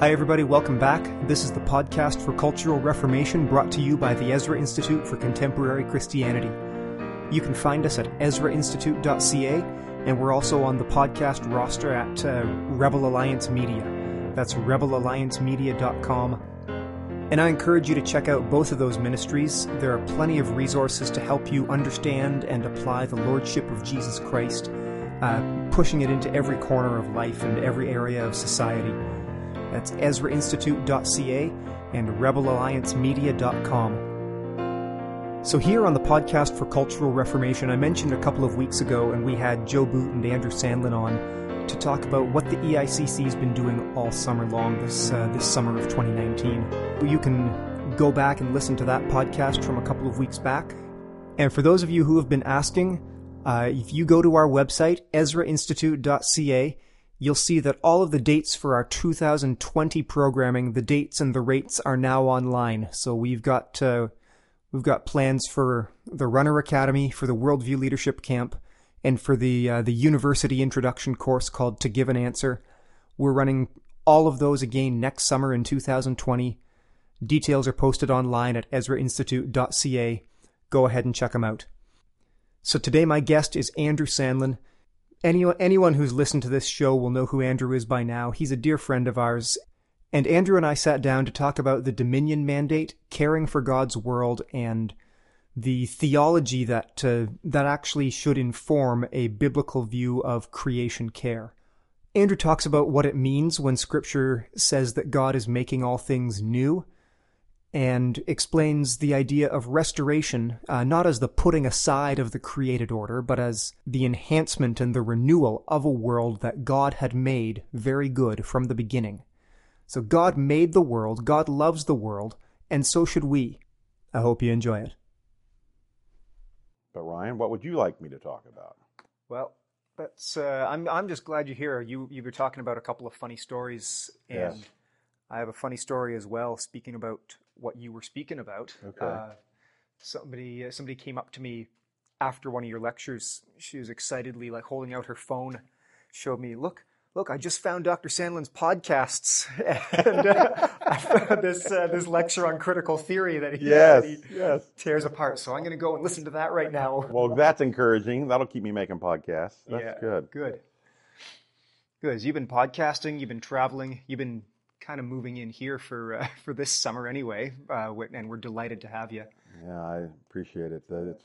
Hi, everybody. Welcome back. This is the podcast for Cultural Reformation brought to you by the Ezra Institute for Contemporary Christianity. You can find us at ezrainstitute.ca, and we're also on the podcast roster at uh, Rebel Alliance Media. That's rebelalliancemedia.com. And I encourage you to check out both of those ministries. There are plenty of resources to help you understand and apply the Lordship of Jesus Christ, uh, pushing it into every corner of life and every area of society. That's EzraInstitute.ca and RebelAllianceMedia.com. So, here on the podcast for Cultural Reformation, I mentioned a couple of weeks ago, and we had Joe Boot and Andrew Sandlin on to talk about what the EICC has been doing all summer long this uh, this summer of 2019. You can go back and listen to that podcast from a couple of weeks back. And for those of you who have been asking, uh, if you go to our website, EzraInstitute.ca, you'll see that all of the dates for our 2020 programming, the dates and the rates are now online. So we've got uh, we've got plans for the Runner Academy, for the Worldview Leadership Camp, and for the uh, the university introduction course called To Give an Answer. We're running all of those again next summer in 2020. Details are posted online at EzraInstitute.ca. Go ahead and check them out. So today my guest is Andrew Sandlin. Anyone, anyone who's listened to this show will know who Andrew is by now. He's a dear friend of ours. And Andrew and I sat down to talk about the Dominion Mandate, caring for God's world, and the theology that uh, that actually should inform a biblical view of creation care. Andrew talks about what it means when Scripture says that God is making all things new, and explains the idea of restoration uh, not as the putting aside of the created order, but as the enhancement and the renewal of a world that God had made very good from the beginning. So God made the world, God loves the world, and so should we. I hope you enjoy it. But Ryan, what would you like me to talk about? Well, that's uh, I'm I'm just glad you're here. You you were talking about a couple of funny stories, and Yes. I have a funny story as well. Speaking about what you were speaking about, Okay. uh, somebody uh, somebody came up to me after one of your lectures. She was excitedly like holding out her phone, showed me, look. Look, I just found Dr. Sandlin's podcasts, and uh, I found this uh, this lecture on critical theory that he, Yes, that he yes. tears apart. So I'm going to go and listen to that right now. Well, that's encouraging. That'll keep me making podcasts. That's good. Good. Good. You've been podcasting. You've been traveling. You've been kind of moving in here for uh, for this summer anyway, uh, and we're delighted to have you. Yeah, I appreciate it. That it's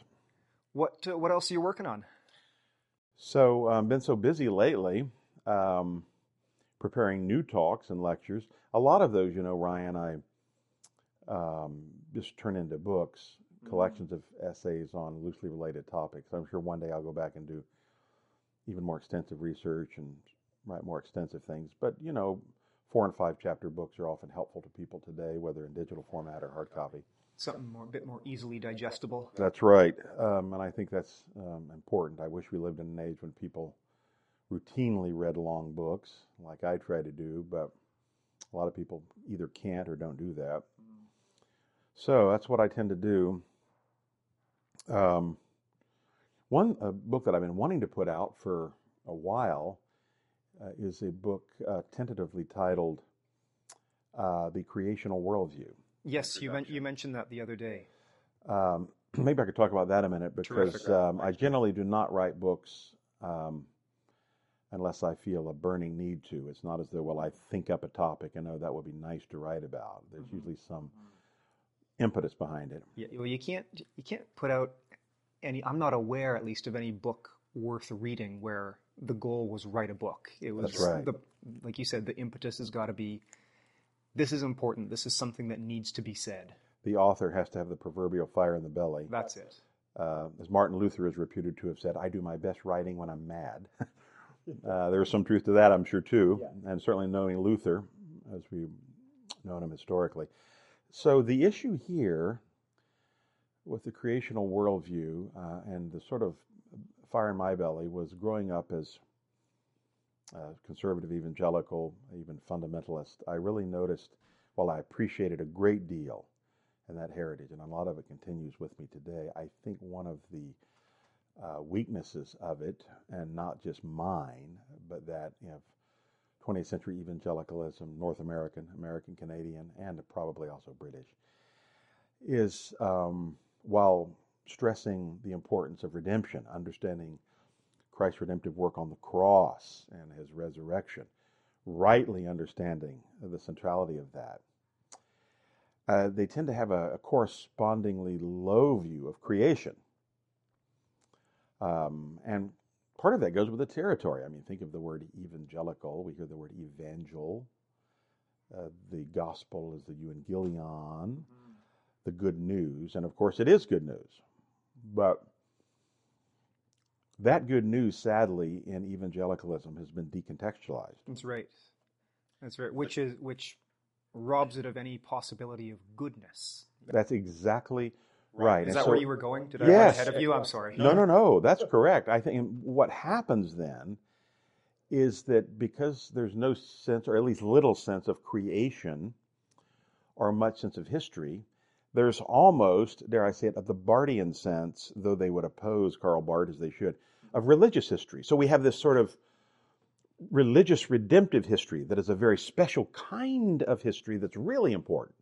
What uh, what else are you working on? so um, been so busy lately, um, preparing new talks and lectures. A lot of those, you know, Ryan, I um, just turn into books, collections of essays on loosely related topics. I'm sure one day I'll go back and do even more extensive research and write more extensive things. But you know, four and five chapter books are often helpful to people today, whether in digital format or hard copy. Something more, a bit more easily digestible. That's right, um, and I think that's um, important. I wish we lived in an age when people routinely read long books, like I try to do, but a lot of people either can't or don't do that. So that's what I tend to do. Um, one book that I've been wanting to put out for a while uh, is a book uh, tentatively titled uh, "The Creational Worldview." Yes, you men- you mentioned that the other day. Um, maybe I could talk about that a minute because um, I generally do not write books um, unless I feel a burning need to. It's not as though, well, I think up a topic and oh, that would be nice to write about. There's usually some impetus behind it. Yeah, well, you can't you can't put out any. I'm not aware, at least, of any book worth reading where the goal was write a book. It was That's right. the like you said, the impetus has got to be. This is important. This is something that needs to be said. The author has to have the proverbial fire in the belly. That's it. Uh, as Martin Luther is reputed to have said, I do my best writing when I'm mad. uh, there's some truth to that, I'm sure, too. And certainly knowing Luther, as we've known him historically. So the issue here with the creational worldview uh, and the sort of fire in my belly was growing up as conservative evangelical, even fundamentalist. I really noticed, while I appreciated a great deal and that heritage, and a lot of it continues with me today. I think one of the uh, weaknesses of it, and not just mine, but that you know, 20th century evangelicalism, North American, American Canadian, and probably also British, is um, while stressing the importance of redemption, understanding Christ's redemptive work on the cross and his resurrection, rightly understanding the centrality of that. Uh, they tend to have a, a, correspondingly low view of creation. Um, and part of that goes with the territory. I mean, think of the word evangelical. We hear the word evangel. Uh, the gospel is the euangelion, mm-hmm. the good news. And of course, it is good news. But that good news, sadly, in evangelicalism has been decontextualized. That's right. That's right. Which is which robs it of any possibility of goodness. That's exactly right. Is that so, where you were going? Did I yes. ahead of you? I'm sorry. No, no, no. That's correct. I think what happens then is that because there's no sense, or at least little sense of creation, or much sense of history, there's almost, dare I say it, of the Barthian sense, though they would oppose Karl Barth as they should, of religious history. So we have this sort of religious redemptive history that is a very special kind of history that's really important.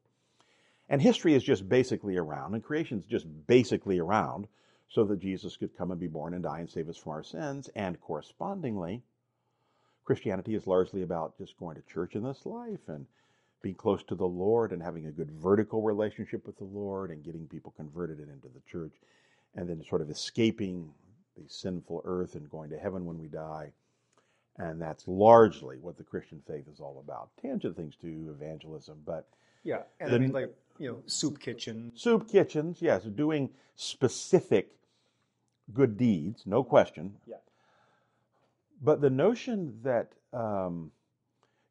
And history is just basically around, and creation is just basically around, so that Jesus could come and be born and die and save us from our sins. And correspondingly, Christianity is largely about just going to church in this life and being close to the Lord and having a good vertical relationship with the Lord and getting people converted and into the church, and then sort of escaping the sinful earth and going to heaven when we die. And that's largely what the Christian faith is all about. Tangent things to evangelism, but yeah, and the, I mean like you know soup kitchens, soup kitchens, yes, doing specific good deeds, no question. Yeah. But the notion that um,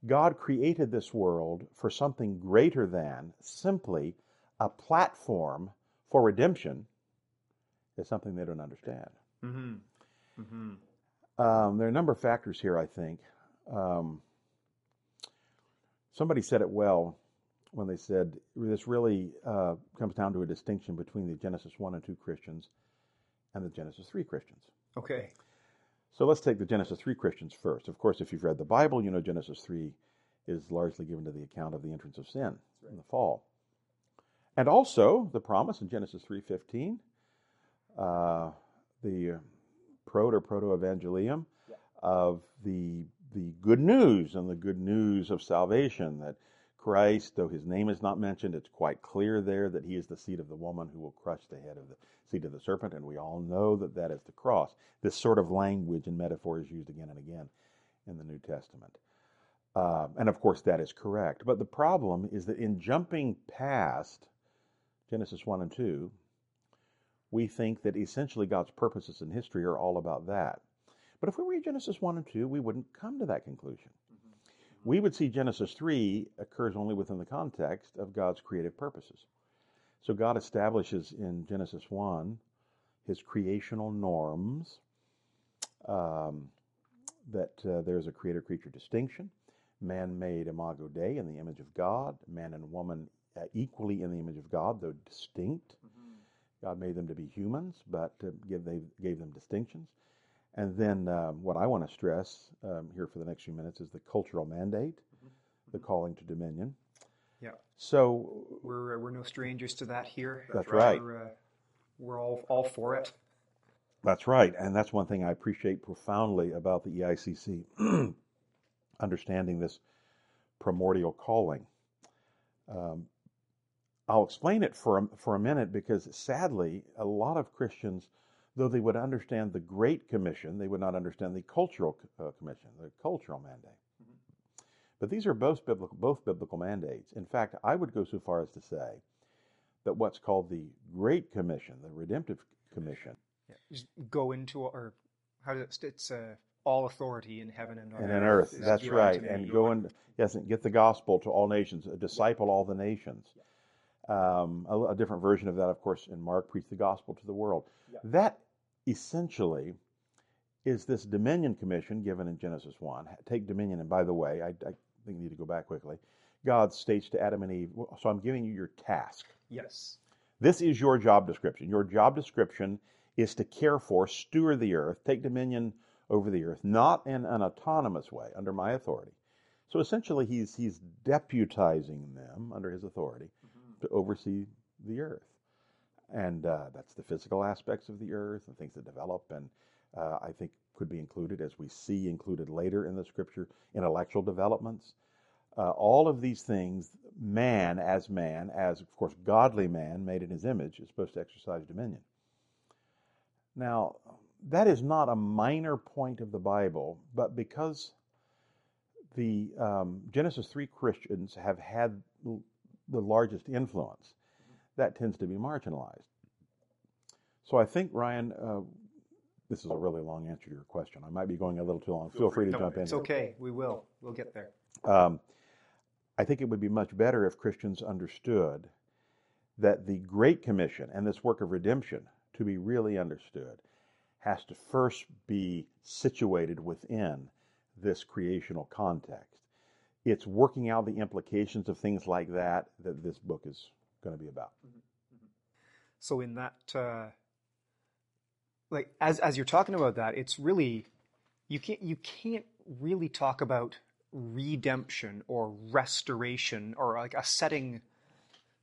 God created this world for something greater than simply a platform for redemption is something they don't understand. Mm-hmm. Mm-hmm. Um, there are a number of factors here, I think. Um, somebody said it well when they said this really uh, comes down to a distinction between the Genesis 1 and 2 Christians and the Genesis 3 Christians. Okay. So let's take the Genesis 3 Christians first. Of course, if you've read the Bible, you know Genesis 3 is largely given to the account of the entrance of sin right. in the fall. And also the promise in Genesis 3.15, uh, the proto proto-evangelium yeah. of the, the good news and the good news of salvation that Christ, though his name is not mentioned, it's quite clear there that he is the seed of the woman who will crush the head of the seed of the serpent, and we all know that that is the cross. This sort of language and metaphor is used again and again in the New Testament. Uh, and of course, that is correct. But the problem is that in jumping past Genesis 1 and 2, we think that essentially God's purposes in history are all about that. But if we read Genesis 1 and 2, we wouldn't come to that conclusion we would see Genesis 3 occurs only within the context of God's creative purposes. So God establishes in Genesis 1 his creational norms, um, that uh, there's a creator creature distinction, man made imago Dei in the image of God, man and woman uh, equally in the image of God, though distinct. Mm-hmm. God made them to be humans, but uh, give, they gave them distinctions. And then um, what I want to stress um, here for the next few minutes is the cultural mandate, mm-hmm. the calling to dominion. Yeah. So we're uh, we're no strangers to that here. That's right. We're, uh, we're all all for it. That's right, and that's one thing I appreciate profoundly about the EICC, understanding this primordial calling. Um, I'll explain it for a, for a minute because sadly, a lot of Christians though they would understand the Great Commission, they would not understand the Cultural uh, Commission, the cultural mandate. Mm-hmm. But these are both biblical, both biblical mandates. In fact, I would go so far as to say that what's called the Great Commission, the Redemptive Commission, yeah. Just go into or how does it, it's uh, all authority in heaven and on and earth. earth. That's right, and go and yes, and get the gospel to all nations, disciple all the nations. Um, a, a, different version of that, of course, in Mark, preach the gospel to the world. Yeah. That essentially is this dominion commission given in Genesis 1. Take dominion, and by the way, I, I think you need to go back quickly. God states to Adam and Eve, so I'm giving you your task. Yes. This is your job description. Your job description is to care for, steward the earth, take dominion over the earth, not in an autonomous way, under my authority, So essentially, he's, he's deputizing them under his authority. To oversee the earth. And uh, that's the physical aspects of the earth and things that develop. And uh, I think could be included, as we see included later in the scripture, intellectual developments. Uh, all of these things, man as man, as of course godly man made in his image, is supposed to exercise dominion. Now, that is not a minor point of the Bible, but because the um, Genesis 3 Christians have had the largest influence, that tends to be marginalized. So I think, Ryan, uh, this is a really long answer to your question. I might be going a little too long. Feel, Feel free, free, to jump in. It's okay. We will. We'll get there. Um, I think it would be much better if Christians understood that the Great Commission and this work of redemption, to be really understood, has to first be situated within this creational context. It's working out the implications of things like that that this book is going to be about. Mm-hmm. mm-hmm. So, in that, uh, like as as you're talking about that, it's really you can't you can't really talk about redemption or restoration or like a setting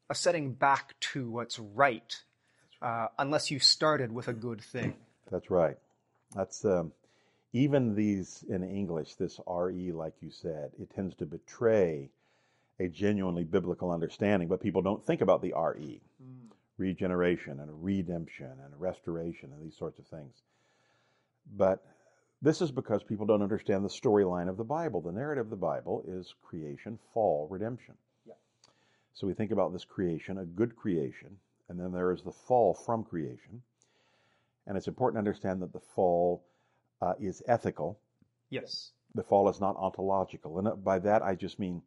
a setting back to what's right uh, unless you started with a good thing. That's right. That's um, even these in English, this RE, like you said, it tends to betray a genuinely biblical understanding, but people don't think about the RE. Mm regeneration and redemption and restoration and these sorts of things. But this is because people don't understand the storyline of the Bible. The narrative of the Bible is creation, fall, redemption. Yeah. So we think about this creation, a good creation, and then there is the fall from creation. And it's important to understand that the fall uh, is ethical. Yes. The fall is not ontological. And uh, by that, I just mean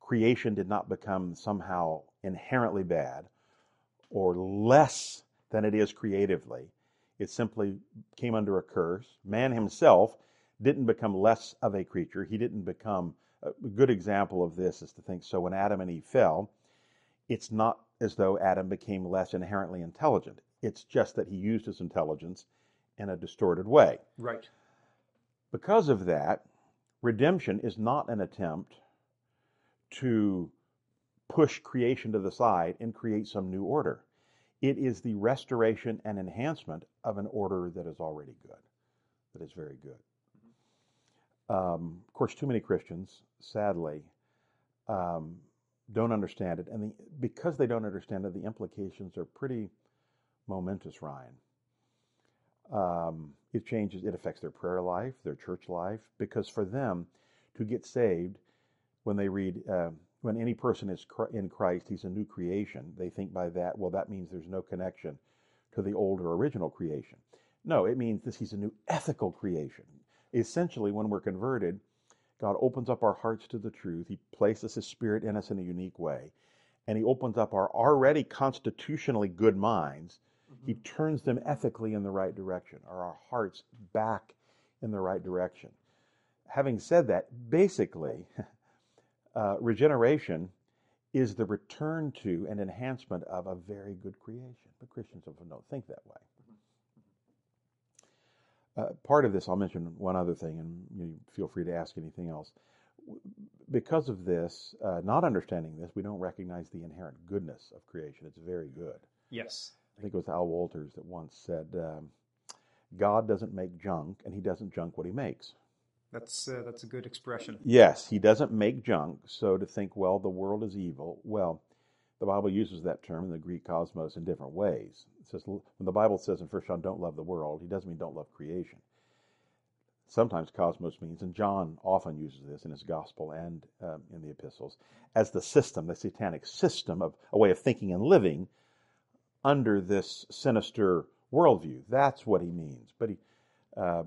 creation did not become somehow inherently bad or less than it is creatively. It simply came under a curse. Man himself didn't become less of a creature. He didn't become a good example of this is to think so when Adam and Eve fell, it's not as though Adam became less inherently intelligent. It's just that he used his intelligence in a distorted way. Right. Because of that, redemption is not an attempt to push creation to the side and create some new order. It is the restoration and enhancement of an order that is already good, that is very good. Um, of course, too many Christians, sadly, um, don't understand it, and the, because they don't understand it, the implications are pretty momentous. Ryan, um, it changes. It affects their prayer life, their church life, because for them to get saved, when they read uh, when any person is in Christ, he's a new creation. They think by that, well, that means there's no connection to the old or original creation. No, it means this he's a new ethical creation. Essentially, when we're converted, God opens up our hearts to the truth. He places his spirit in us in a unique way. And he opens up our already constitutionally good minds. He turns them ethically in the right direction, or our hearts back in the right direction. Having said that, basically, uh, regeneration is the return to and enhancement of a very good creation. But Christians often don't think that way. Uh, part of this, I'll mention one other thing, and you feel free to ask anything else. Because of this, uh, not understanding this, we don't recognize the inherent goodness of creation. It's very good. Yes. I think it was Al Wolters that once said, um, God doesn't make junk, and he doesn't junk what he makes. That's uh, that's a good expression. Yes, he doesn't make junk. So to think, well, the world is evil. Well, the Bible uses that term in the Greek cosmos in different ways. It says when the Bible says in First John, "Don't love the world," he doesn't mean don't love creation. Sometimes cosmos means, and John often uses this in his gospel and um, in the epistles, as the system, the satanic system of a way of thinking and living under this sinister worldview. That's what he means. But he, uh,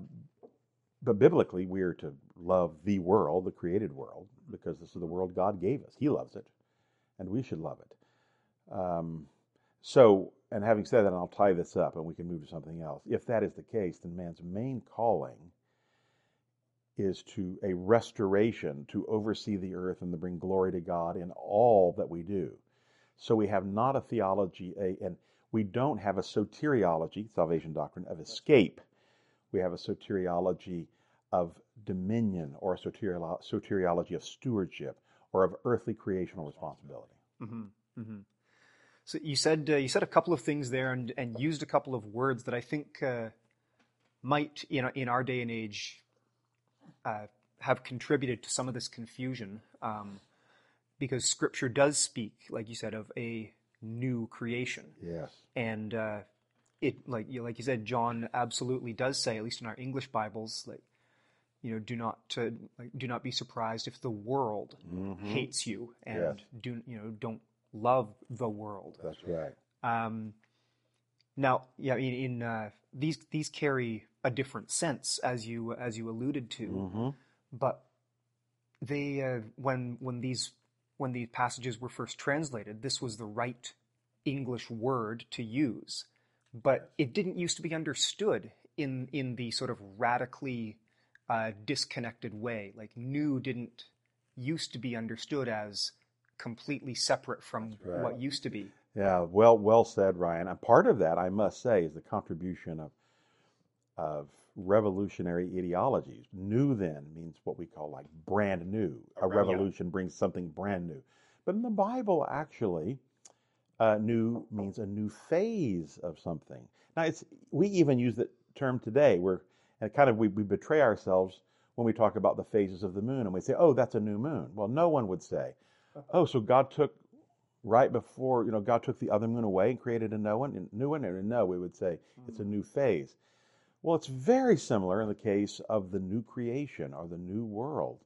but biblically, we are to love the world, the created world, because this is the world God gave us. He loves it, and we should love it. Um, so, and having said that, I'll tie this up and we can move to something else. If that is the case, then man's main calling is to a restoration, to oversee the earth and to bring glory to God in all that we do. So we have not a theology, a, and we don't have a soteriology, salvation doctrine, of escape we have a soteriology of dominion or a soteriolo- soteriology of stewardship or of earthly creational responsibility. Mm-hmm. Mm-hmm. So you said uh, you said a couple of things there and, and used a couple of words that I think uh, might you know in our day and age uh, have contributed to some of this confusion um, because Scripture does speak, like you said, of a new creation. Yes. And uh, it like you like you said, John absolutely does say, at least in our English Bibles, like you know, do not uh, like, do not be surprised if the world Mhm. hates you and Yes. do you know don't love the world. That's right. Um, now, yeah, in, in uh, these these carry a different sense, as you as you alluded to, hmm but they uh, when when these when these passages were first translated, this was the right English word to use, but it didn't used to be understood in in the sort of radically uh, disconnected way. Like new didn't used to be understood as completely separate from right. what used to be. Yeah, well, well said, Ryan. And part of that, I must say, is the contribution of of revolutionary ideologies. New then means what we call like brand new. A revolution brings something brand new. But in the Bible, actually, uh, new means a new phase of something. Now, it's we even use the term today. We're and uh, kind of we, we betray ourselves when we talk about the phases of the moon, and we say, "Oh, that's a new moon." Well, no one would say, uh-huh. "Oh, so God took right before you know God took the other moon away and created a new one." New one, and no, we would say it's a mm. new phase. Well, it's very similar in the case of the new creation or the new world.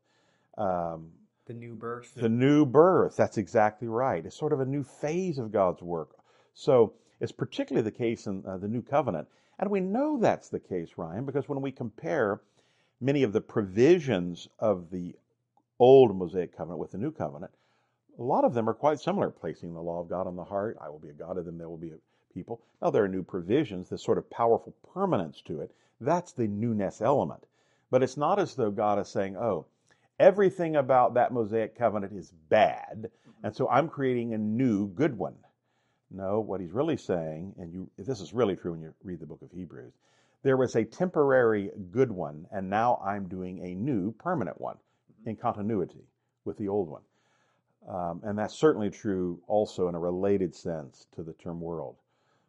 Um, The new birth. the new birth. That's exactly right. It's sort of a new phase of God's work. So it's particularly the case in uh, the new covenant. And we know that's the case, Ryan, because when we compare many of the provisions of the old Mosaic covenant with the new covenant, a lot of them are quite similar, placing the law of God on the heart. I will be a God of them, they will be a people. Now, there are new provisions, this sort of powerful permanence to it. That's the newness element. But it's not as though God is saying, oh, everything about that Mosaic covenant is bad, and so I'm creating a new good one. No, what he's really saying, and you, this is really true when you read the book of Hebrews, there was a temporary good one, and now I'm doing a new permanent one in continuity with the old one. Um, and that's certainly true also in a related sense to the term world.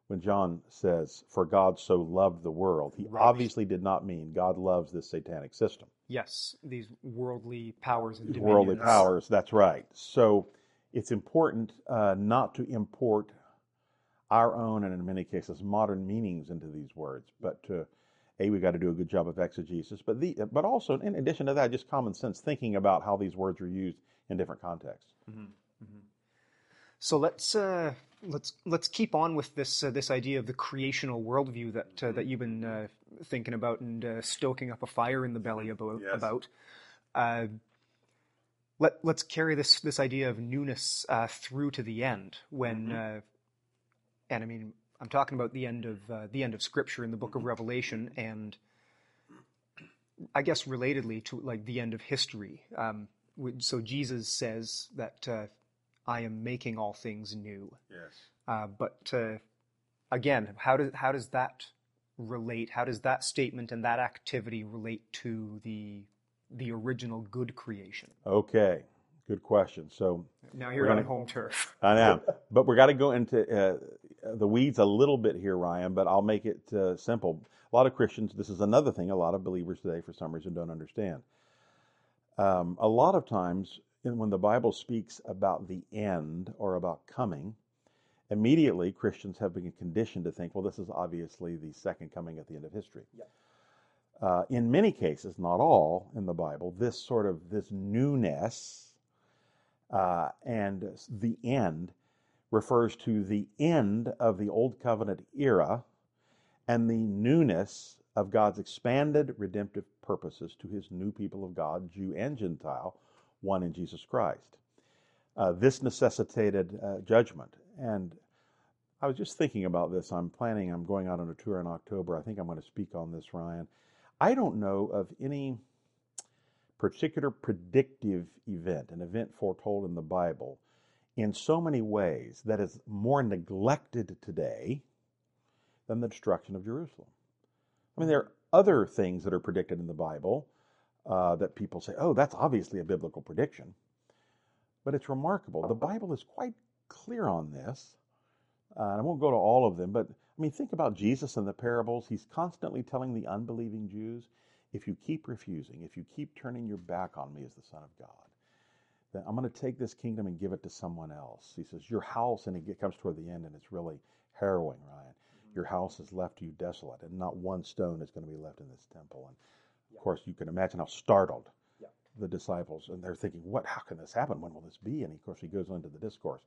When John says, For God so loved the world, he Right. obviously did not mean God loves this satanic system. Yes, these worldly powers and worldly powers, that's right. So it's important uh, not to import our own and in many cases modern meanings into these words, but to a we've got to do a good job of exegesis, but the but also in addition to that, just common sense thinking about how these words are used in different contexts. So let's uh, let's let's keep on with this uh, this idea of the creational worldview that uh, that you've been uh, thinking about and uh, stoking up a fire in the belly about. Yes. about. Uh, let let's carry this this idea of newness uh, through to the end when, uh, and I mean I'm talking about the end of uh, the end of Scripture in the Book of Revelation and. I guess relatedly to like the end of history. Um, so Jesus says that uh, I am making all things new. Yes. Uh, but uh, again, how does how does that relate? How does that statement and that activity relate to the the original good creation? Okay. Good question. So Now We're on home turf. I know, but we're got to go into uh, the weeds a little bit here, Ryan. But I'll make it uh, simple. A lot of Christians, this is another thing. A lot of believers today, for some reason, don't understand. Um, a lot of times, in, when the Bible speaks about the end or about coming, immediately Christians have been conditioned to think, well, this is obviously the second coming at the end of history. Uh, in many cases, not all, in the Bible, this sort of this newness uh, and the end refers to the end of the old covenant era and the newness of God's expanded redemptive purposes to his new people of God, Jew and Gentile, one in Jesus Christ. Uh, this necessitated uh, judgment. And I was just thinking about this. I'm planning, I'm going out on a tour in October. I think I'm going to speak on this, Ryan. I don't know of any particular predictive event, an event foretold in the Bible, in so many ways that is more neglected today than the destruction of Jerusalem. I mean, there are other things that are predicted in the Bible. Uh, that people say, oh, that's obviously a biblical prediction. But it's remarkable. The Bible is quite clear on this. Uh, I won't go to all of them, but I mean, think about Jesus and the parables. He's constantly telling the unbelieving Jews, if you keep refusing, if you keep turning your back on me as the Son of God, then I'm going to take this kingdom and give it to someone else. He says, Your house, and it comes toward the end, and it's really harrowing, Ryan. Your house is left you desolate, and not one stone is going to be left in this temple. And of course, you can imagine how startled the disciples, and they're thinking, "What? How can this happen? When will this be?" And of course, he goes into the discourse.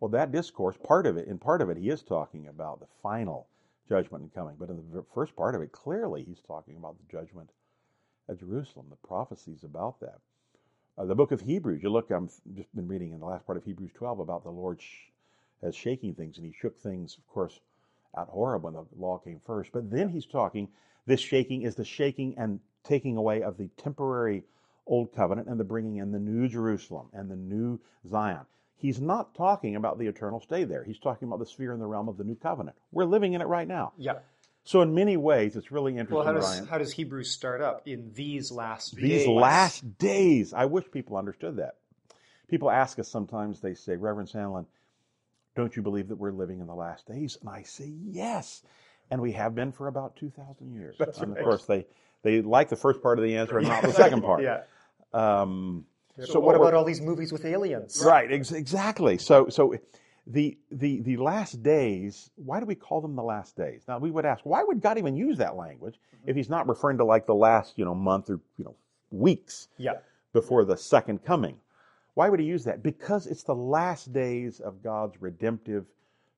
Well, that discourse, part of it, in part of it, he is talking about the final judgment and coming. But in the first part of it, clearly, he's talking about the judgment at Jerusalem, the prophecies about that. Uh, the book of Hebrews, you look, I've just been reading in the last part of Hebrews 12 about the Lord sh- as shaking things, and he shook things, of course, at Horeb when the law came first. But then he's talking, this shaking is the shaking and taking away of the temporary old covenant and the bringing in the new Jerusalem and the new Zion. He's not talking about the eternal stay there. He's talking about the sphere in the realm of the new covenant. We're living in it right now. Yeah. So in many ways, it's really interesting, Well, how does Ryan. how does Hebrews start up in these last These days? last days. I wish people understood that. People ask us sometimes, they say, Reverend Sandlin, don't you believe that we're living in the last days? And I say, yes. And we have been for about 2,000 years. That's and right. of course, they, they like the first part of the answer and not the second part. Yeah. Um, So, what about all these movies with aliens? Right, ex- exactly. So, so the the the last days. Why do we call them the last days? Now, we would ask, why would God even use that language if He's not referring to like the last, you know, month or you know, weeks Yeah. before the second coming? Why would He use that? Because it's the last days of God's redemptive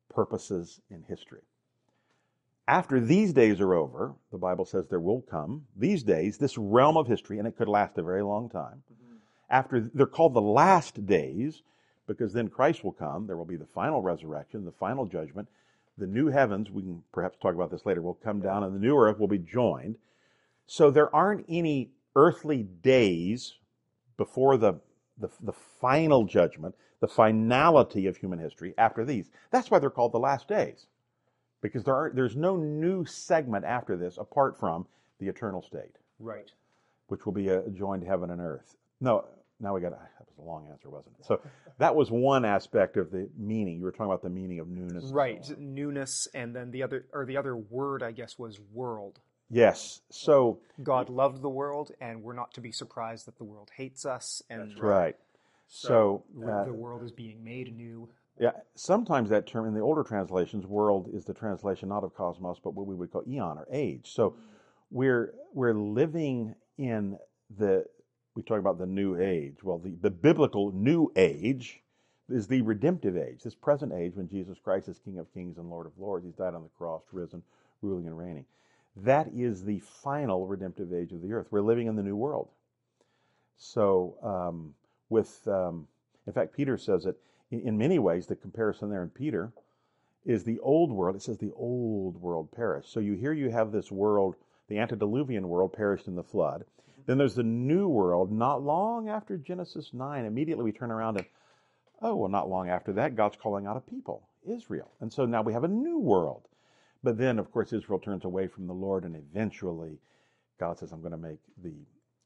purposes in history. After these days are over, the Bible says there will come these days, this realm of history, and it could last a very long time mm-hmm. after they're called the last days because then Christ will come. There will be the final resurrection, the final judgment. The new heavens, we can perhaps talk about this later, will come down and the new earth will be joined. So there aren't any earthly days before the, the, the final judgment, the finality of human history after these. That's why they're called the last days because there are, there's no new segment after this apart from the eternal state Right. which will be a joined heaven and earth. No, now we got that was a long answer, wasn't it? So that was one aspect of the meaning. You were talking about the meaning of newness. and so Right. on. Newness, and then the other or the other word, I guess, was world. Yes. So God loved the world, and we're not to be surprised that the world hates us, and that's right. So uh, the world is being made new. Yeah, sometimes that term in the older translations, "world" is the translation not of cosmos, but what we would call eon or age. So we're we're living in the we talk about the new age. Well, the, the biblical new age is the redemptive age, this present age when Jesus Christ is King of Kings and Lord of Lords. He's died on the cross, risen, ruling and reigning. That is the final redemptive age of the earth. We're living in the new world. So, um, with, um, in fact, Peter says it in, many ways. The comparison there in Peter is the old world. It says the old world perished. So you here you have this world, the antediluvian world perished in the flood. Mm-hmm. Then there's the new world. Not long after Genesis nine, immediately we turn around and oh well, not long after that, God's calling out a people, Israel, and so now we have a new world. But then, of course, Israel turns away from the Lord, and eventually, God says, "I'm going to make the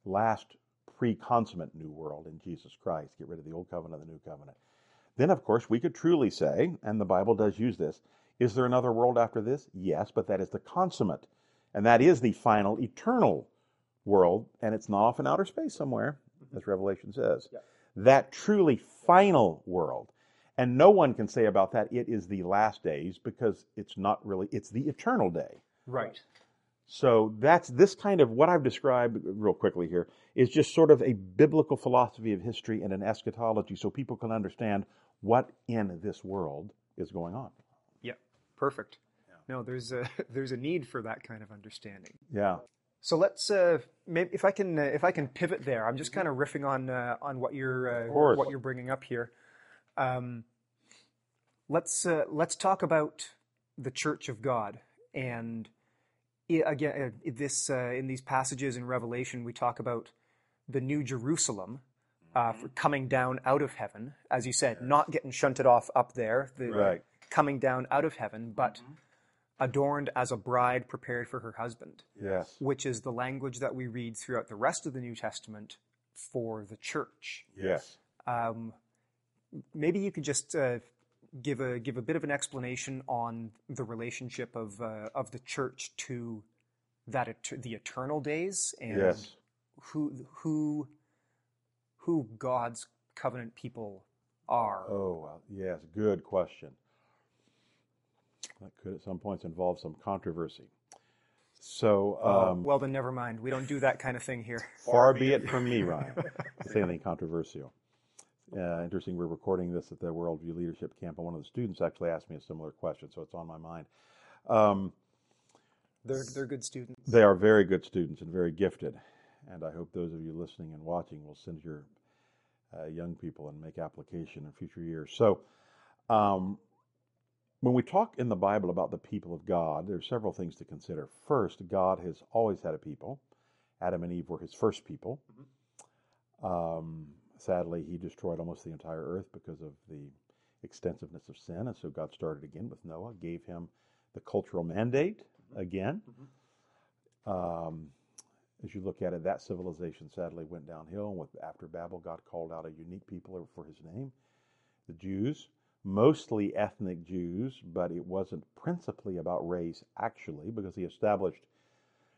last pre-consummate new world in Jesus Christ. Get rid of the old covenant, the new covenant." Then, of course, we could truly say, and the Bible does use this, is there another world after this? Yes, but that is the consummate. And that is the final eternal world, and it's not off in outer space somewhere, mm-hmm. as Revelation says. Yeah. That truly final world. And no one can say about that it is the last days because it's not really, it's the eternal day. Right. So that's this kind of what I've described real quickly here is just sort of a biblical philosophy of history and an eschatology so people can understand what in this world is going on. Yeah. Perfect. No, there's a there's a need for that kind of understanding. Yeah. So let's uh, maybe if I can uh, if I can pivot there. I'm just kind of riffing on uh, on what you're uh, what you're bringing up here. Um, let's uh, let's talk about the Church of God and i- again uh, this uh, in these passages in Revelation we talk about the New Jerusalem uh, for coming down out of heaven, as you said, not getting shunted off up there, the Right. coming down out of heaven, but adorned as a bride prepared for her husband, Yes. which is the language that we read throughout the rest of the New Testament for the church. Yes. Um, maybe you could just uh, give a give a bit of an explanation on the relationship of uh, of the church to that et- the eternal days and Yes. who who who God's covenant people are. Oh, well, yes. Good question. That could at some points involve some controversy. So, Oh, um, well, then never mind. We don't do that kind of thing here. far be it from me, Ryan, to say anything controversial. Uh, interesting, we're recording this at the Worldview Leadership Camp, and one of the students actually asked me a similar question, so it's on my mind. Um, They're they're good students. They are very good students and very gifted. And I hope those of you listening and watching will send your uh, young people and make application in future years. So, um, when we talk in the Bible about the people of God, there are several things to consider. First, God has always had a people. Adam and Eve were his first people. Um, sadly, he destroyed almost the entire earth because of the extensiveness of sin. And so God started again with Noah, gave him the cultural mandate again. Um, as you look at it, that civilization sadly went downhill. And with after Babel, God called out a unique people er for His name, the Jews, mostly ethnic Jews, but it wasn't principally about race actually, because He established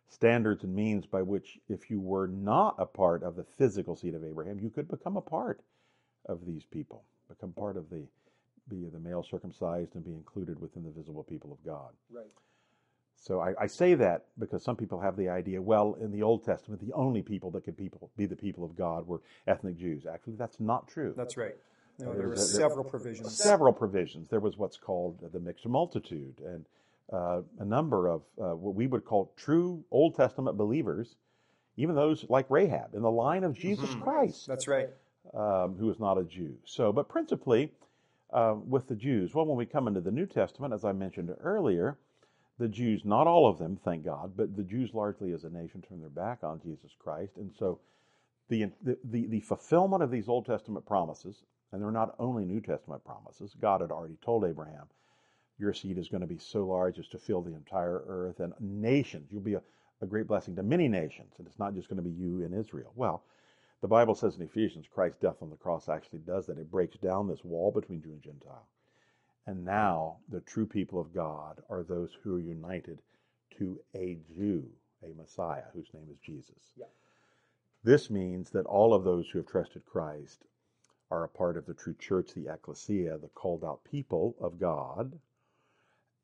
standards and means by which, if you were not a part of the physical seed of Abraham, you could become a part of these people, become part of the be the male circumcised and be included within the visible people of God. Right. So I, I say that because some people have the idea, well, in the Old Testament, the only people that could people be the people of God were ethnic Jews. Actually, that's not true. That's right. No, Uh, there were a- there- several provisions. Several provisions. There was what's called the mixed multitude, and uh, a number of uh, what we would call true Old Testament believers, even those like Rahab in the line of Jesus Christ, That's right. um, who is not a Jew. So, but principally uh, with the Jews, well, when we come into the New Testament, as I mentioned earlier, the Jews, not all of them, thank God, but the Jews largely as a nation turned their back on Jesus Christ. And so the, the, the, fulfillment of these Old Testament promises, and they're not only New Testament promises, God had already told Abraham, your seed is going to be so large as to fill the entire earth and nations. You'll be a, a great blessing to many nations, and it's not just going to be you in Israel. Well, the Bible says in Ephesians, Christ's death on the cross actually does that. It breaks down this wall between Jew and Gentile. And now the true people of God are those who are united to a Jew, a Messiah, whose name is Jesus. Yeah. This means that all of those who have trusted Christ are a part of the true church, the ecclesia, the called out people of God.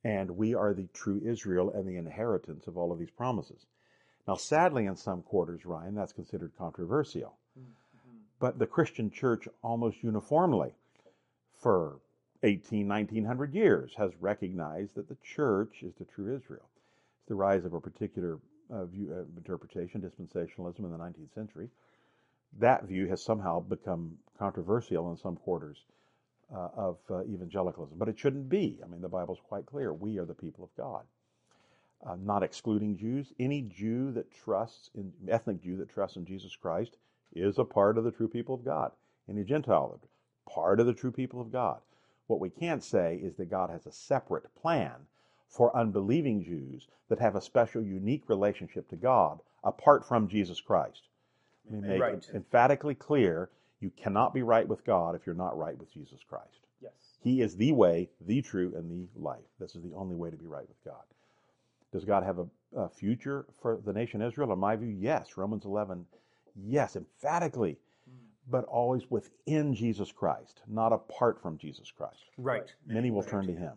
And we are the true Israel and the inheritance of all of these promises. Now, sadly, in some quarters, Ryan, that's considered controversial. Mm-hmm. But the Christian church almost uniformly for 18, 1900 years has recognized that the church is the true Israel. It's the rise of a particular uh, view, uh, interpretation, dispensationalism in the 19th century. That view has somehow become controversial in some quarters uh, of uh, evangelicalism, but it shouldn't be. I mean, the Bible's quite clear. We are the people of God. Not excluding Jews. Any Jew that trusts in ethnic Jew that trusts in Jesus Christ is a part of the true people of God. Any Gentile, part of the true people of God. What we can't say is that God has a separate plan for unbelieving Jews that have a special, unique relationship to God apart from Jesus Christ. Let me make Right. it emphatically clear you cannot be right with God if you're not right with Jesus Christ. Yes. He is the way, the true, and the life. This is the only way to be right with God. Does God have a, a future for the nation Israel? In my view, yes. Romans 11, yes, emphatically, but always within Jesus Christ, not apart from Jesus Christ. Right. Many will turn to Him.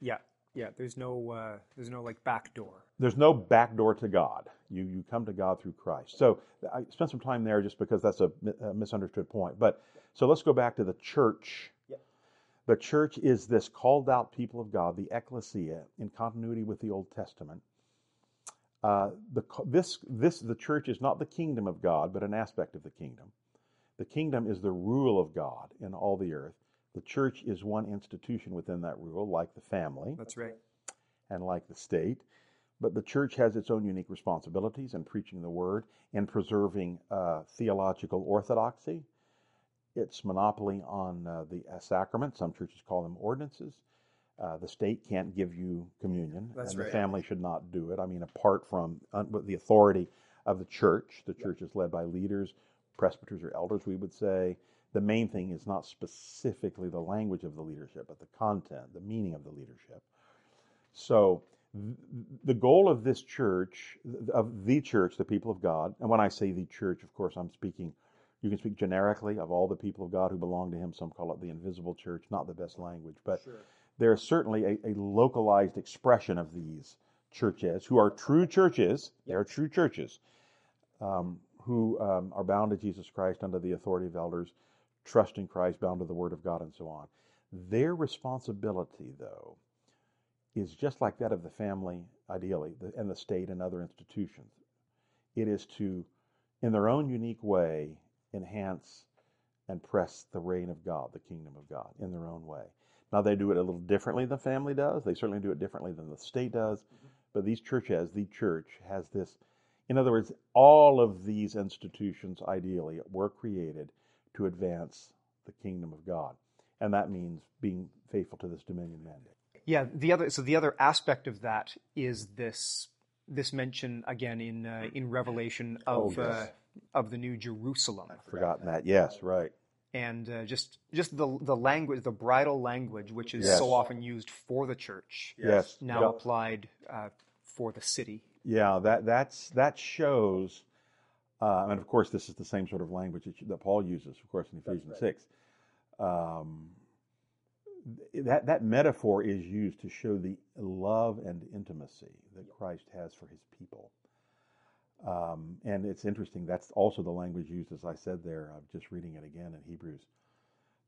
Yeah. Yeah. There's no uh, there's no like back door. There's no back door to God. You you come to God through Christ. So I spent some time there just because that's a, a misunderstood point. But so let's go back to the church. Yep. The church is this called out people of God, the ecclesia, in continuity with the Old Testament. Uh, the this this the church is not the kingdom of God, but an aspect of the kingdom. The kingdom is the rule of God in all the earth. The church is one institution within that rule, like the family That's right. and like the state. But the church has its own unique responsibilities in preaching the word and preserving uh, theological orthodoxy. Its monopoly on uh, the uh, sacrament, some churches call them ordinances, Uh, the state can't give you communion, That's and right. the family should not do it. I mean, apart from uh, the authority of the church, the church is led by leaders, presbyters or elders, we would say. The main thing is not specifically the language of the leadership, but the content, the meaning of the leadership. So, the goal of this church, of the church, the people of God, and when I say the church, of course, I'm speaking, you can speak generically of all the people of God who belong to Him. Some call it the invisible church, not the best language, but there is certainly a, a localized expression of these churches who are true churches. They are true churches um, who um, are bound to Jesus Christ under the authority of elders, trust in Christ, bound to the Word of God, and so on. Their responsibility, though, is just like that of the family, ideally, and the state and other institutions. It is to, in their own unique way, enhance and press the reign of God, the kingdom of God, in their own way. Now, they do it a little differently than the family does. They certainly do it differently than the state does. But these churches, the church, has this. In other words, all of these institutions, ideally, were created to advance the kingdom of God. And that means being faithful to this dominion mandate. Yeah, the other so the other aspect of that is this this mention again in uh, in Revelation of Oh, yes. uh, of the New Jerusalem, I've Forgotten that. Yes, right. and uh, just just the the language, the bridal language, which is Yes. so often used for the church, Yes. now Yeah. applied uh, for the city. Yeah, that that's that shows, uh, and of course, this is the same sort of language that, that Paul uses, of course, in Ephesians six. Um, that that metaphor is used to show the love and intimacy that Christ has for His people. Um, and it's interesting. That's also the language used, as I said there. I'm just reading it again in Hebrews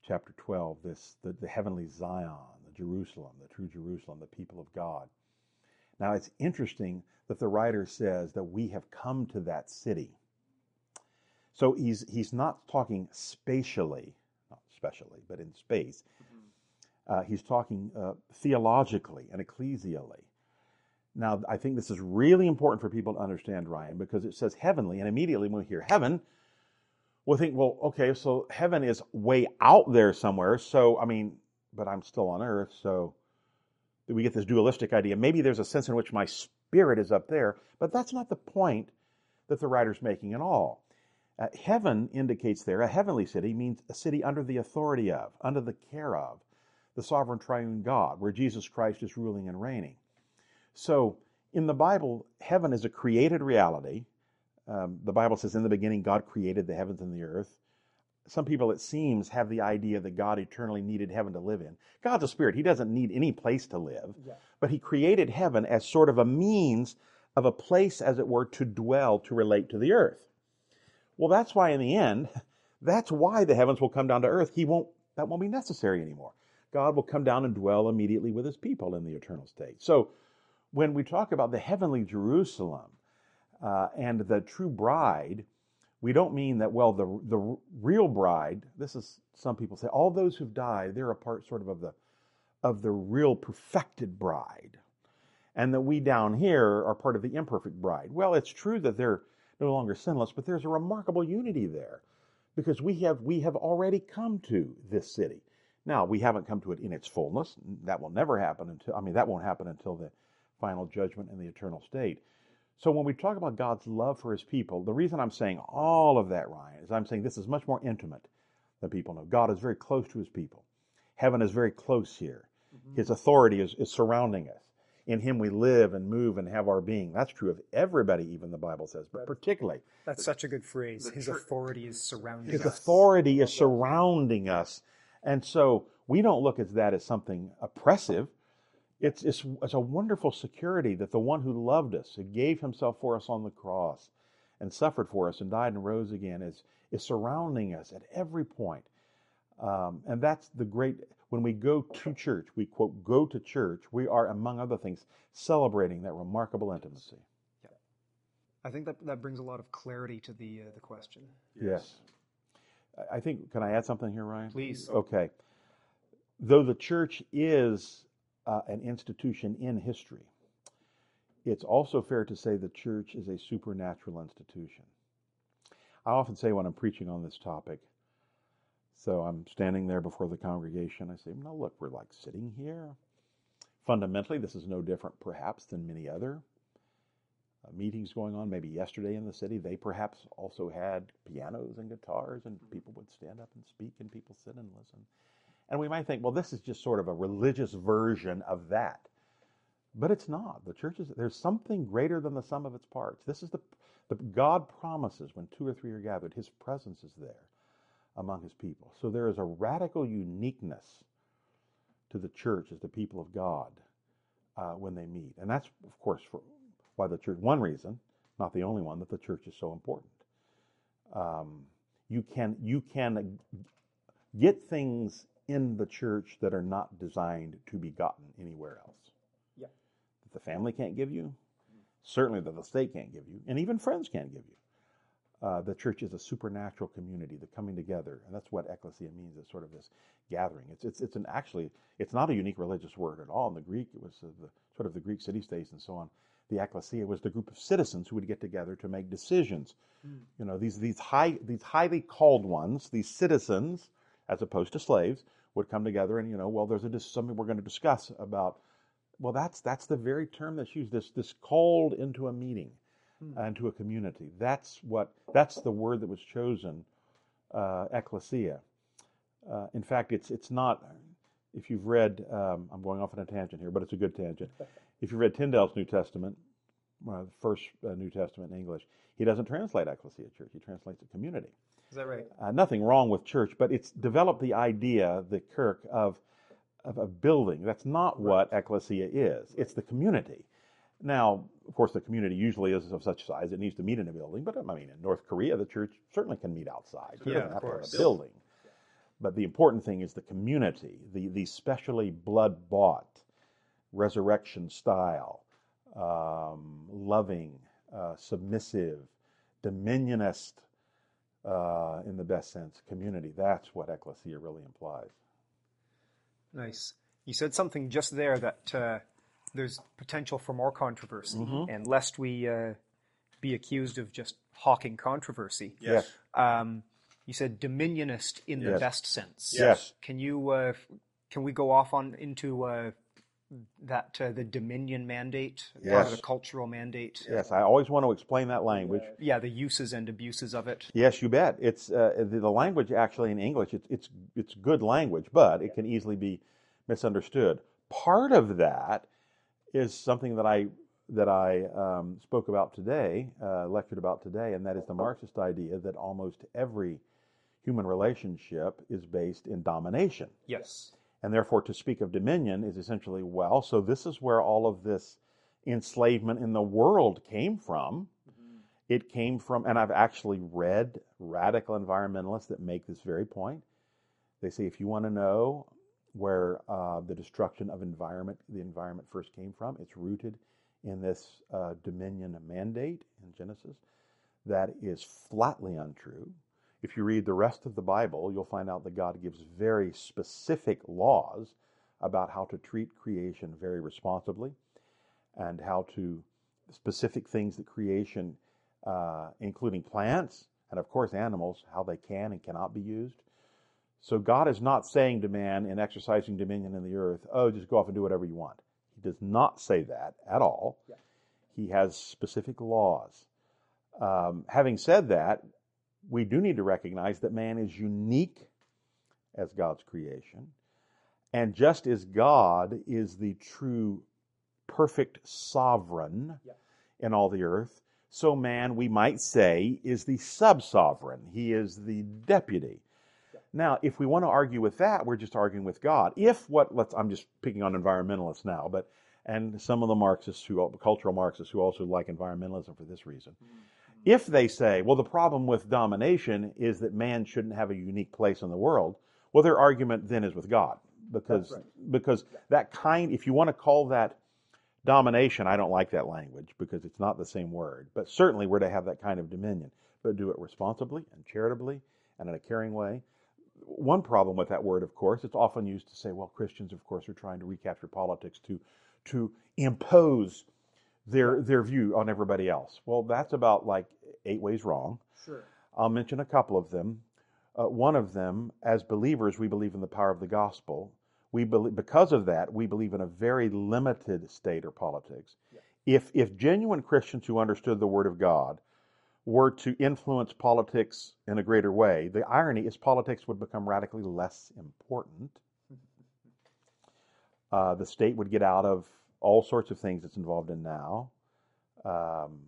chapter 12. This the, the heavenly Zion, the Jerusalem, the true Jerusalem, the people of God. Now it's interesting that the writer says that we have come to that city. So he's he's not talking spatially, not specially, but in space. Uh, he's talking uh, theologically and ecclesially. Now, I think this is really important for people to understand, Ryan, because it says heavenly, and immediately when we hear heaven, we'll think, well, okay, so heaven is way out there somewhere. So, I mean, but I'm still on earth, so we get this dualistic idea. Maybe there's a sense in which my spirit is up there, but that's not the point that the writer's making at all. Uh, heaven indicates there, a heavenly city means a city under the authority of, under the care of the sovereign triune God, where Jesus Christ is ruling and reigning. So, in the Bible, heaven is a created reality. Um, the Bible says, in the beginning, God created the heavens and the earth. Some people, it seems, have the idea that God eternally needed heaven to live in. God's a spirit. He doesn't need any place to live. But He created heaven as sort of a means of a place, as it were, to dwell, to relate to the earth. Well, that's why, in the end, that's why the heavens will come down to earth. He won't, that won't be necessary anymore. God will come down and dwell immediately with his people in the eternal state. So, when we talk about the heavenly Jerusalem uh, and the true bride, we don't mean that, well, the, the real bride, this is, some people say, all those who've died, they're a part sort of of the, of the real perfected bride. And that we down here are part of the imperfect bride. Well, it's true that they're no longer sinless, but there's a remarkable unity there because we have, we have already come to this city. Now, we haven't come to it in its fullness. That will never happen until, I mean, that won't happen until the final judgment and the eternal state. So when we talk about God's love for his people, the reason I'm saying all of that, Ryan, is I'm saying this is much more intimate than people know. God is very close to his people. Heaven is very close here. Mm-hmm. His authority is, is surrounding us. In him we live and move and have our being. That's true of everybody, even the Bible says, but particularly That's such a good phrase. His authority is surrounding his us. authority is surrounding us. And so we don't look at that as something oppressive. It's, it's, it's a wonderful security that the one who loved us, who gave himself for us on the cross and suffered for us and died and rose again, is, is surrounding us at every point. Um, and that's the great, when we go to church, we quote, go to church, we are, among other things, celebrating that remarkable intimacy. I think that that brings a lot of clarity to the uh, the question. Yes. I- I think, can I add something here, Ryan? Please. Okay. Though the church is uh, an institution in history, it's also fair to say the church is a supernatural institution. I often say when I'm preaching on this topic, so I'm standing there before the congregation, I say, no, look, we're like sitting here. Fundamentally, this is no different, perhaps, than many other uh, meetings going on. Maybe yesterday in the city, they perhaps also had pianos and guitars, and people would stand up and speak, and people sit and listen. And we might think, well, this is just sort of a religious version of that. But it's not. The church is, there's something greater than the sum of its parts. This is the, the God promises when two or three are gathered, his presence is there among his people. So there is a radical uniqueness to the church as the people of God uh, when they meet. And that's, of course, for why the church, one reason, not the only one, that the church is so important. Um, you can you can get things in the church that are not designed to be gotten anywhere else. Yeah. That the family can't give you, certainly that the state can't give you, and even friends can't give you. Uh, the church is a supernatural community, the coming together, and that's what ecclesia means. It's sort of this gathering. It's it's it's an actually it's not a unique religious word at all. In the Greek, it was the, sort of the Greek city states and so on. The ecclesia was the group of citizens who would get together to make decisions. Mm. You know, these these high these highly called ones, these citizens, as opposed to slaves, would come together and you know, well, there's a, something we're going to discuss about. Well, that's that's the very term that's used. This this called into a meeting hmm. and to a community. That's what that's the word that was chosen, uh, ecclesia. Uh, in fact, it's it's not. If you've read, um, I'm going off on a tangent here, but it's a good tangent. If you read Tyndale's New Testament, uh, the first uh, New Testament in English, he doesn't translate ecclesia church. He translates it community. Is that right? Uh, nothing wrong with church, but it's developed the idea, the Kirk, of of a building. That's not right. what ecclesia is. It's the community. Now, of course, the community usually is of such size it needs to meet in a building. But I mean, in North Korea, the church certainly can meet outside. It yeah, doesn't have to have a building. But the important thing is the community, the the specially blood bought, resurrection style, um, loving, uh, submissive, dominionist, uh, in the best sense, community. That's what ecclesia really implies. Nice. You said something just there that uh, there's potential for more controversy, mm-hmm. and lest we uh, be accused of just hawking controversy. Yes. Um, you said dominionist in the best sense. Yes. Can you uh, can we go off on into uh, that uh, the dominion mandate, yes. part of the cultural mandate? Yes, I always want to explain that language. Yeah, the uses and abuses of it. Yes, you bet. It's uh, the, the, language actually in English. It's it's it's good language, but it can easily be misunderstood. Part of that is something that I that I um, spoke about today, uh, lectured about today, and that is the Marxist idea that almost every human relationship is based in domination. Yes. And therefore, to speak of dominion is essentially, well, so this is where all of this enslavement in the world came from. Mm-hmm. It came from, and I've actually read radical environmentalists that make this very point. They say if you want to know where uh, the destruction of environment, the environment first came from. It's rooted in this uh, dominion mandate in Genesis. That is flatly untrue. If you read the rest of the Bible, you'll find out that God gives very specific laws about how to treat creation very responsibly and how to specific things that creation, uh, including plants and of course animals, how they can and cannot be used. So God is not saying to man in exercising dominion in the earth, oh, just go off and do whatever you want. He does not say that at all. Yeah. He has specific laws. Um, having said that, we do need to recognize that man is unique as God's creation. And just as God is the true, perfect sovereign yeah. in all the earth, so man, we might say, is the sub sovereign. He is the deputy. Now, if we want to argue with that, we're just arguing with God. If what let's I'm just picking on environmentalists now, but and some of the Marxists who cultural Marxists who also like environmentalism for this reason. Mm-hmm. Mm-hmm. If they say, well, the problem with domination is that man shouldn't have a unique place in the world, well, their argument then is with God because right. because that kind if you want to call that domination, I don't like that language because it's not the same word. But certainly we're to have that kind of dominion, but do it responsibly and charitably and in a caring way one problem with that word, of course, it's often used to say, well, Christians, of course, are trying to recapture politics to to impose their their view on everybody else. Well, that's about like eight ways wrong. Sure. I'll mention a couple of them. Uh, one of them, as believers, we believe in the power of the gospel. We believe, because of that, we believe in a very limited state or politics. Yeah. If, if genuine Christians who understood the Word of God were to influence politics in a greater way, the irony is politics would become radically less important. Uh, the state would get out of all sorts of things it's involved in now. Um,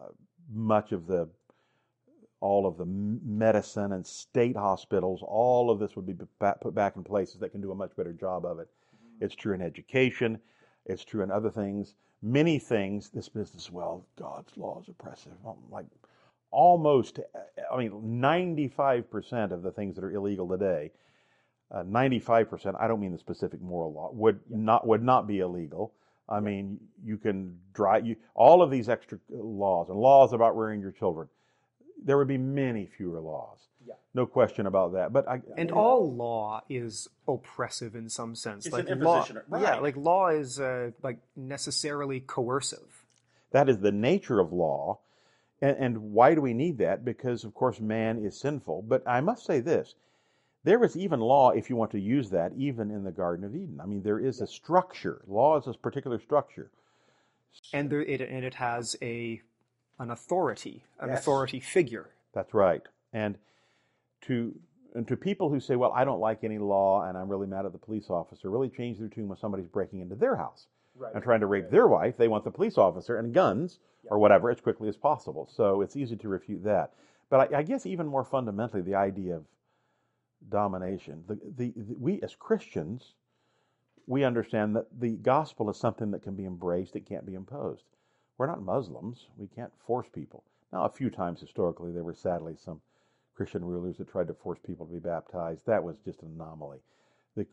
uh, much of the all of the medicine and state hospitals, all of this would be put back in places that can do a much better job of it. Mm-hmm. It's true in education, it's true in other things. Many things, this business, well, God's law is oppressive. Um, like almost, I mean, 95% of the things that are illegal today, uh, 95%, I don't mean the specific moral law, would not, would not be illegal. I mean, you can drive, you, all of these extra laws and laws about rearing your children there would be many fewer laws. Yeah. No question about that. But I, and all law is oppressive in some sense. It's like an law, right. yeah, like law is uh, like necessarily coercive. That is the nature of law, and, and why do we need that? Because of course man is sinful. But I must say this: there is even law, if you want to use that, even in the Garden of Eden. I mean, there is a structure. Law is a particular structure, and there, it, and it has a an authority, an yes. authority figure. That's right. And to and to people who say, "Well, I don't like any law, and I'm really mad at the police officer," really change their tune when somebody's breaking into their house right. and trying to rape right. their wife. They want the police officer and guns yeah. or whatever as quickly as possible. So it's easy to refute that. But I, I guess even more fundamentally, the idea of domination. The, the, the, we as Christians, we understand that the gospel is something that can be embraced; it can't be imposed. We're not Muslims. We can't force people. Now, a few times historically, there were sadly some Christian rulers that tried to force people to be baptized. That was just an anomaly. The,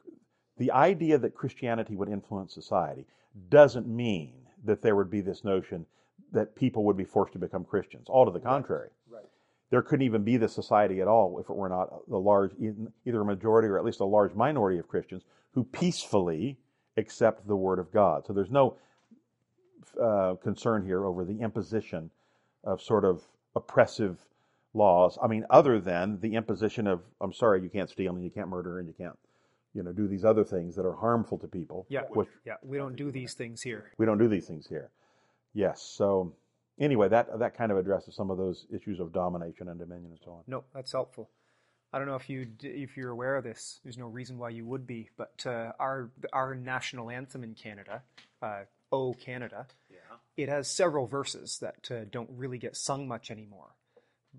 the idea that Christianity would influence society doesn't mean that there would be this notion that people would be forced to become Christians. All to the contrary. There couldn't even be this society at all if it were not the large, either a majority or at least a large minority of Christians who peacefully accept the Word of God. So there's no uh, concern here over the imposition of sort of oppressive laws. I mean, other than the imposition of, I'm sorry, you can't steal and you can't murder and you can't, you know, do these other things that are harmful to people. Yeah, which, yeah, we don't do these things here. We don't do these things here. Yes. So anyway, that that kind of addresses some of those issues of domination and dominion and so on. No, that's helpful. I don't know if you if you're aware of this. There's no reason why you would be, but uh, our our national anthem in Canada, uh, "O Canada," yeah. it has several verses that uh, don't really get sung much anymore.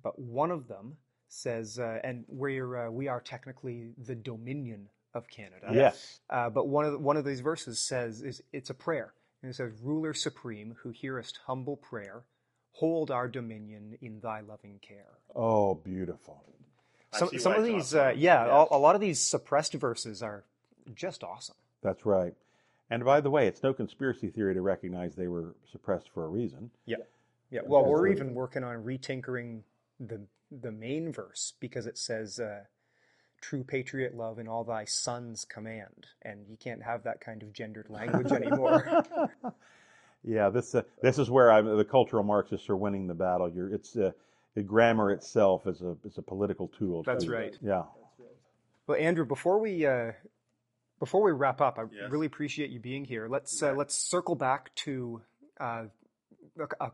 But one of them says, uh, and we're uh, we are technically the Dominion of Canada. Yes. Uh, but one of the, one of these verses says is it's a prayer, and it says, "Ruler supreme, who hearest humble prayer, hold our dominion in Thy loving care." Oh, beautiful some, some of these, uh, yeah, yes. a, a, lot of these suppressed verses are just awesome. That's right. And by the way, it's no conspiracy theory to recognize they were suppressed for a reason. Yeah, yeah. Well, we're even working on retinkering the the main verse because it says, uh, "True patriot love in all thy sons command," and you can't have that kind of gendered language anymore. yeah, this uh, this is where I'm, the cultural Marxists are winning the battle. You're, it's uh, the grammar itself is a is a political tool. That's right. Yeah. Well, Andrew, before we uh, before we wrap up, I yes. really appreciate you being here. Let's uh, let's circle back to uh, a,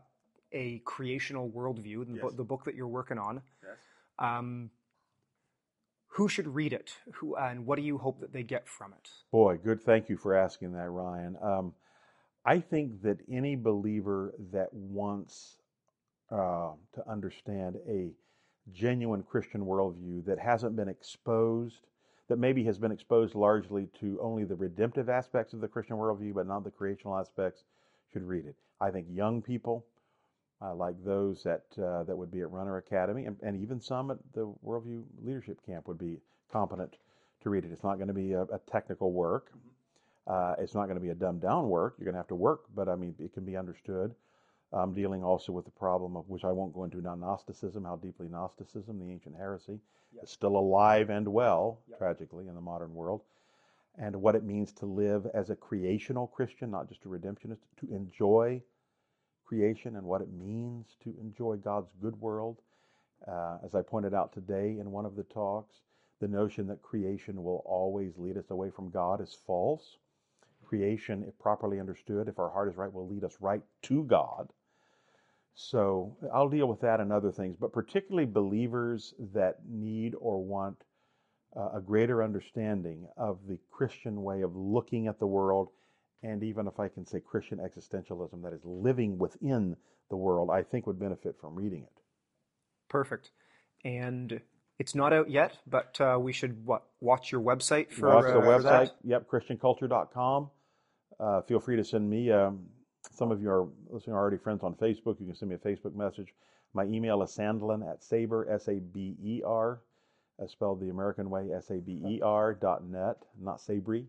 a, creational worldview, the, yes. the, book that you're working on. Yes. Um, who should read it? Who and what do you hope that they get from it? Boy, good. Thank you for asking that, Ryan. Um, I think that any believer that wants uh, to understand a genuine Christian worldview that hasn't been exposed, that maybe has been exposed largely to only the redemptive aspects of the Christian worldview, but not the creational aspects, should read it. I think young people, uh, like those that uh, that would be at Runner Academy, and, and, even some at the Worldview Leadership Camp would be competent to read it. It's not going to be a, a technical work. Uh, it's not going to be a dumbed down work. You're going to have to work, but I mean, it can be understood. I'm dealing also with the problem of which I won't go into now Gnosticism, how deeply Gnosticism, the ancient heresy, yep. is still alive and well, yep. tragically, in the modern world, and what it means to live as a creational Christian, not just a redemptionist, to enjoy creation and what it means to enjoy God's good world. Uh, as I pointed out today in one of the talks, the notion that creation will always lead us away from God is false. Creation, if properly understood, if our heart is right, will lead us right to God. So I'll deal with that and other things, but particularly believers that need or want uh, a greater understanding of the Christian way of looking at the world, and even if I can say Christian existentialism that is living within the world, I think would benefit from reading it. Perfect. And it's not out yet, but uh, we should what, watch your website for, watch the uh, website. Yep, ChristianCulture.com. Uh, feel free to send me. Um, some of you are listening are already friends on Facebook. You can send me a Facebook message. My email is sandlin at saber, S A B E R, spelled the American way, S A B E R dot net, not sabry,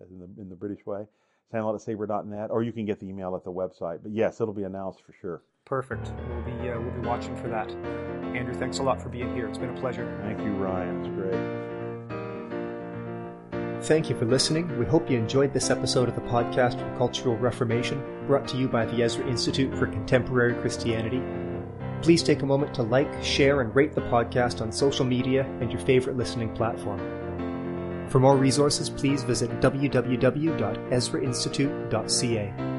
as in the, in the British way. Sandlin at saber or you can get the email at the website. But yes, it'll be announced for sure. Perfect. We'll be uh, we'll be watching for that. Andrew, thanks a lot for being here. It's been a pleasure. Thank you, Ryan. It's great. Thank you for listening. We hope you enjoyed this episode of the podcast for Cultural Reformation, brought to you by the Ezra Institute for Contemporary Christianity. Please take a moment to like, share, and rate the podcast on social media and your favorite listening platform. For more resources, please visit www.ezrainstitute.ca.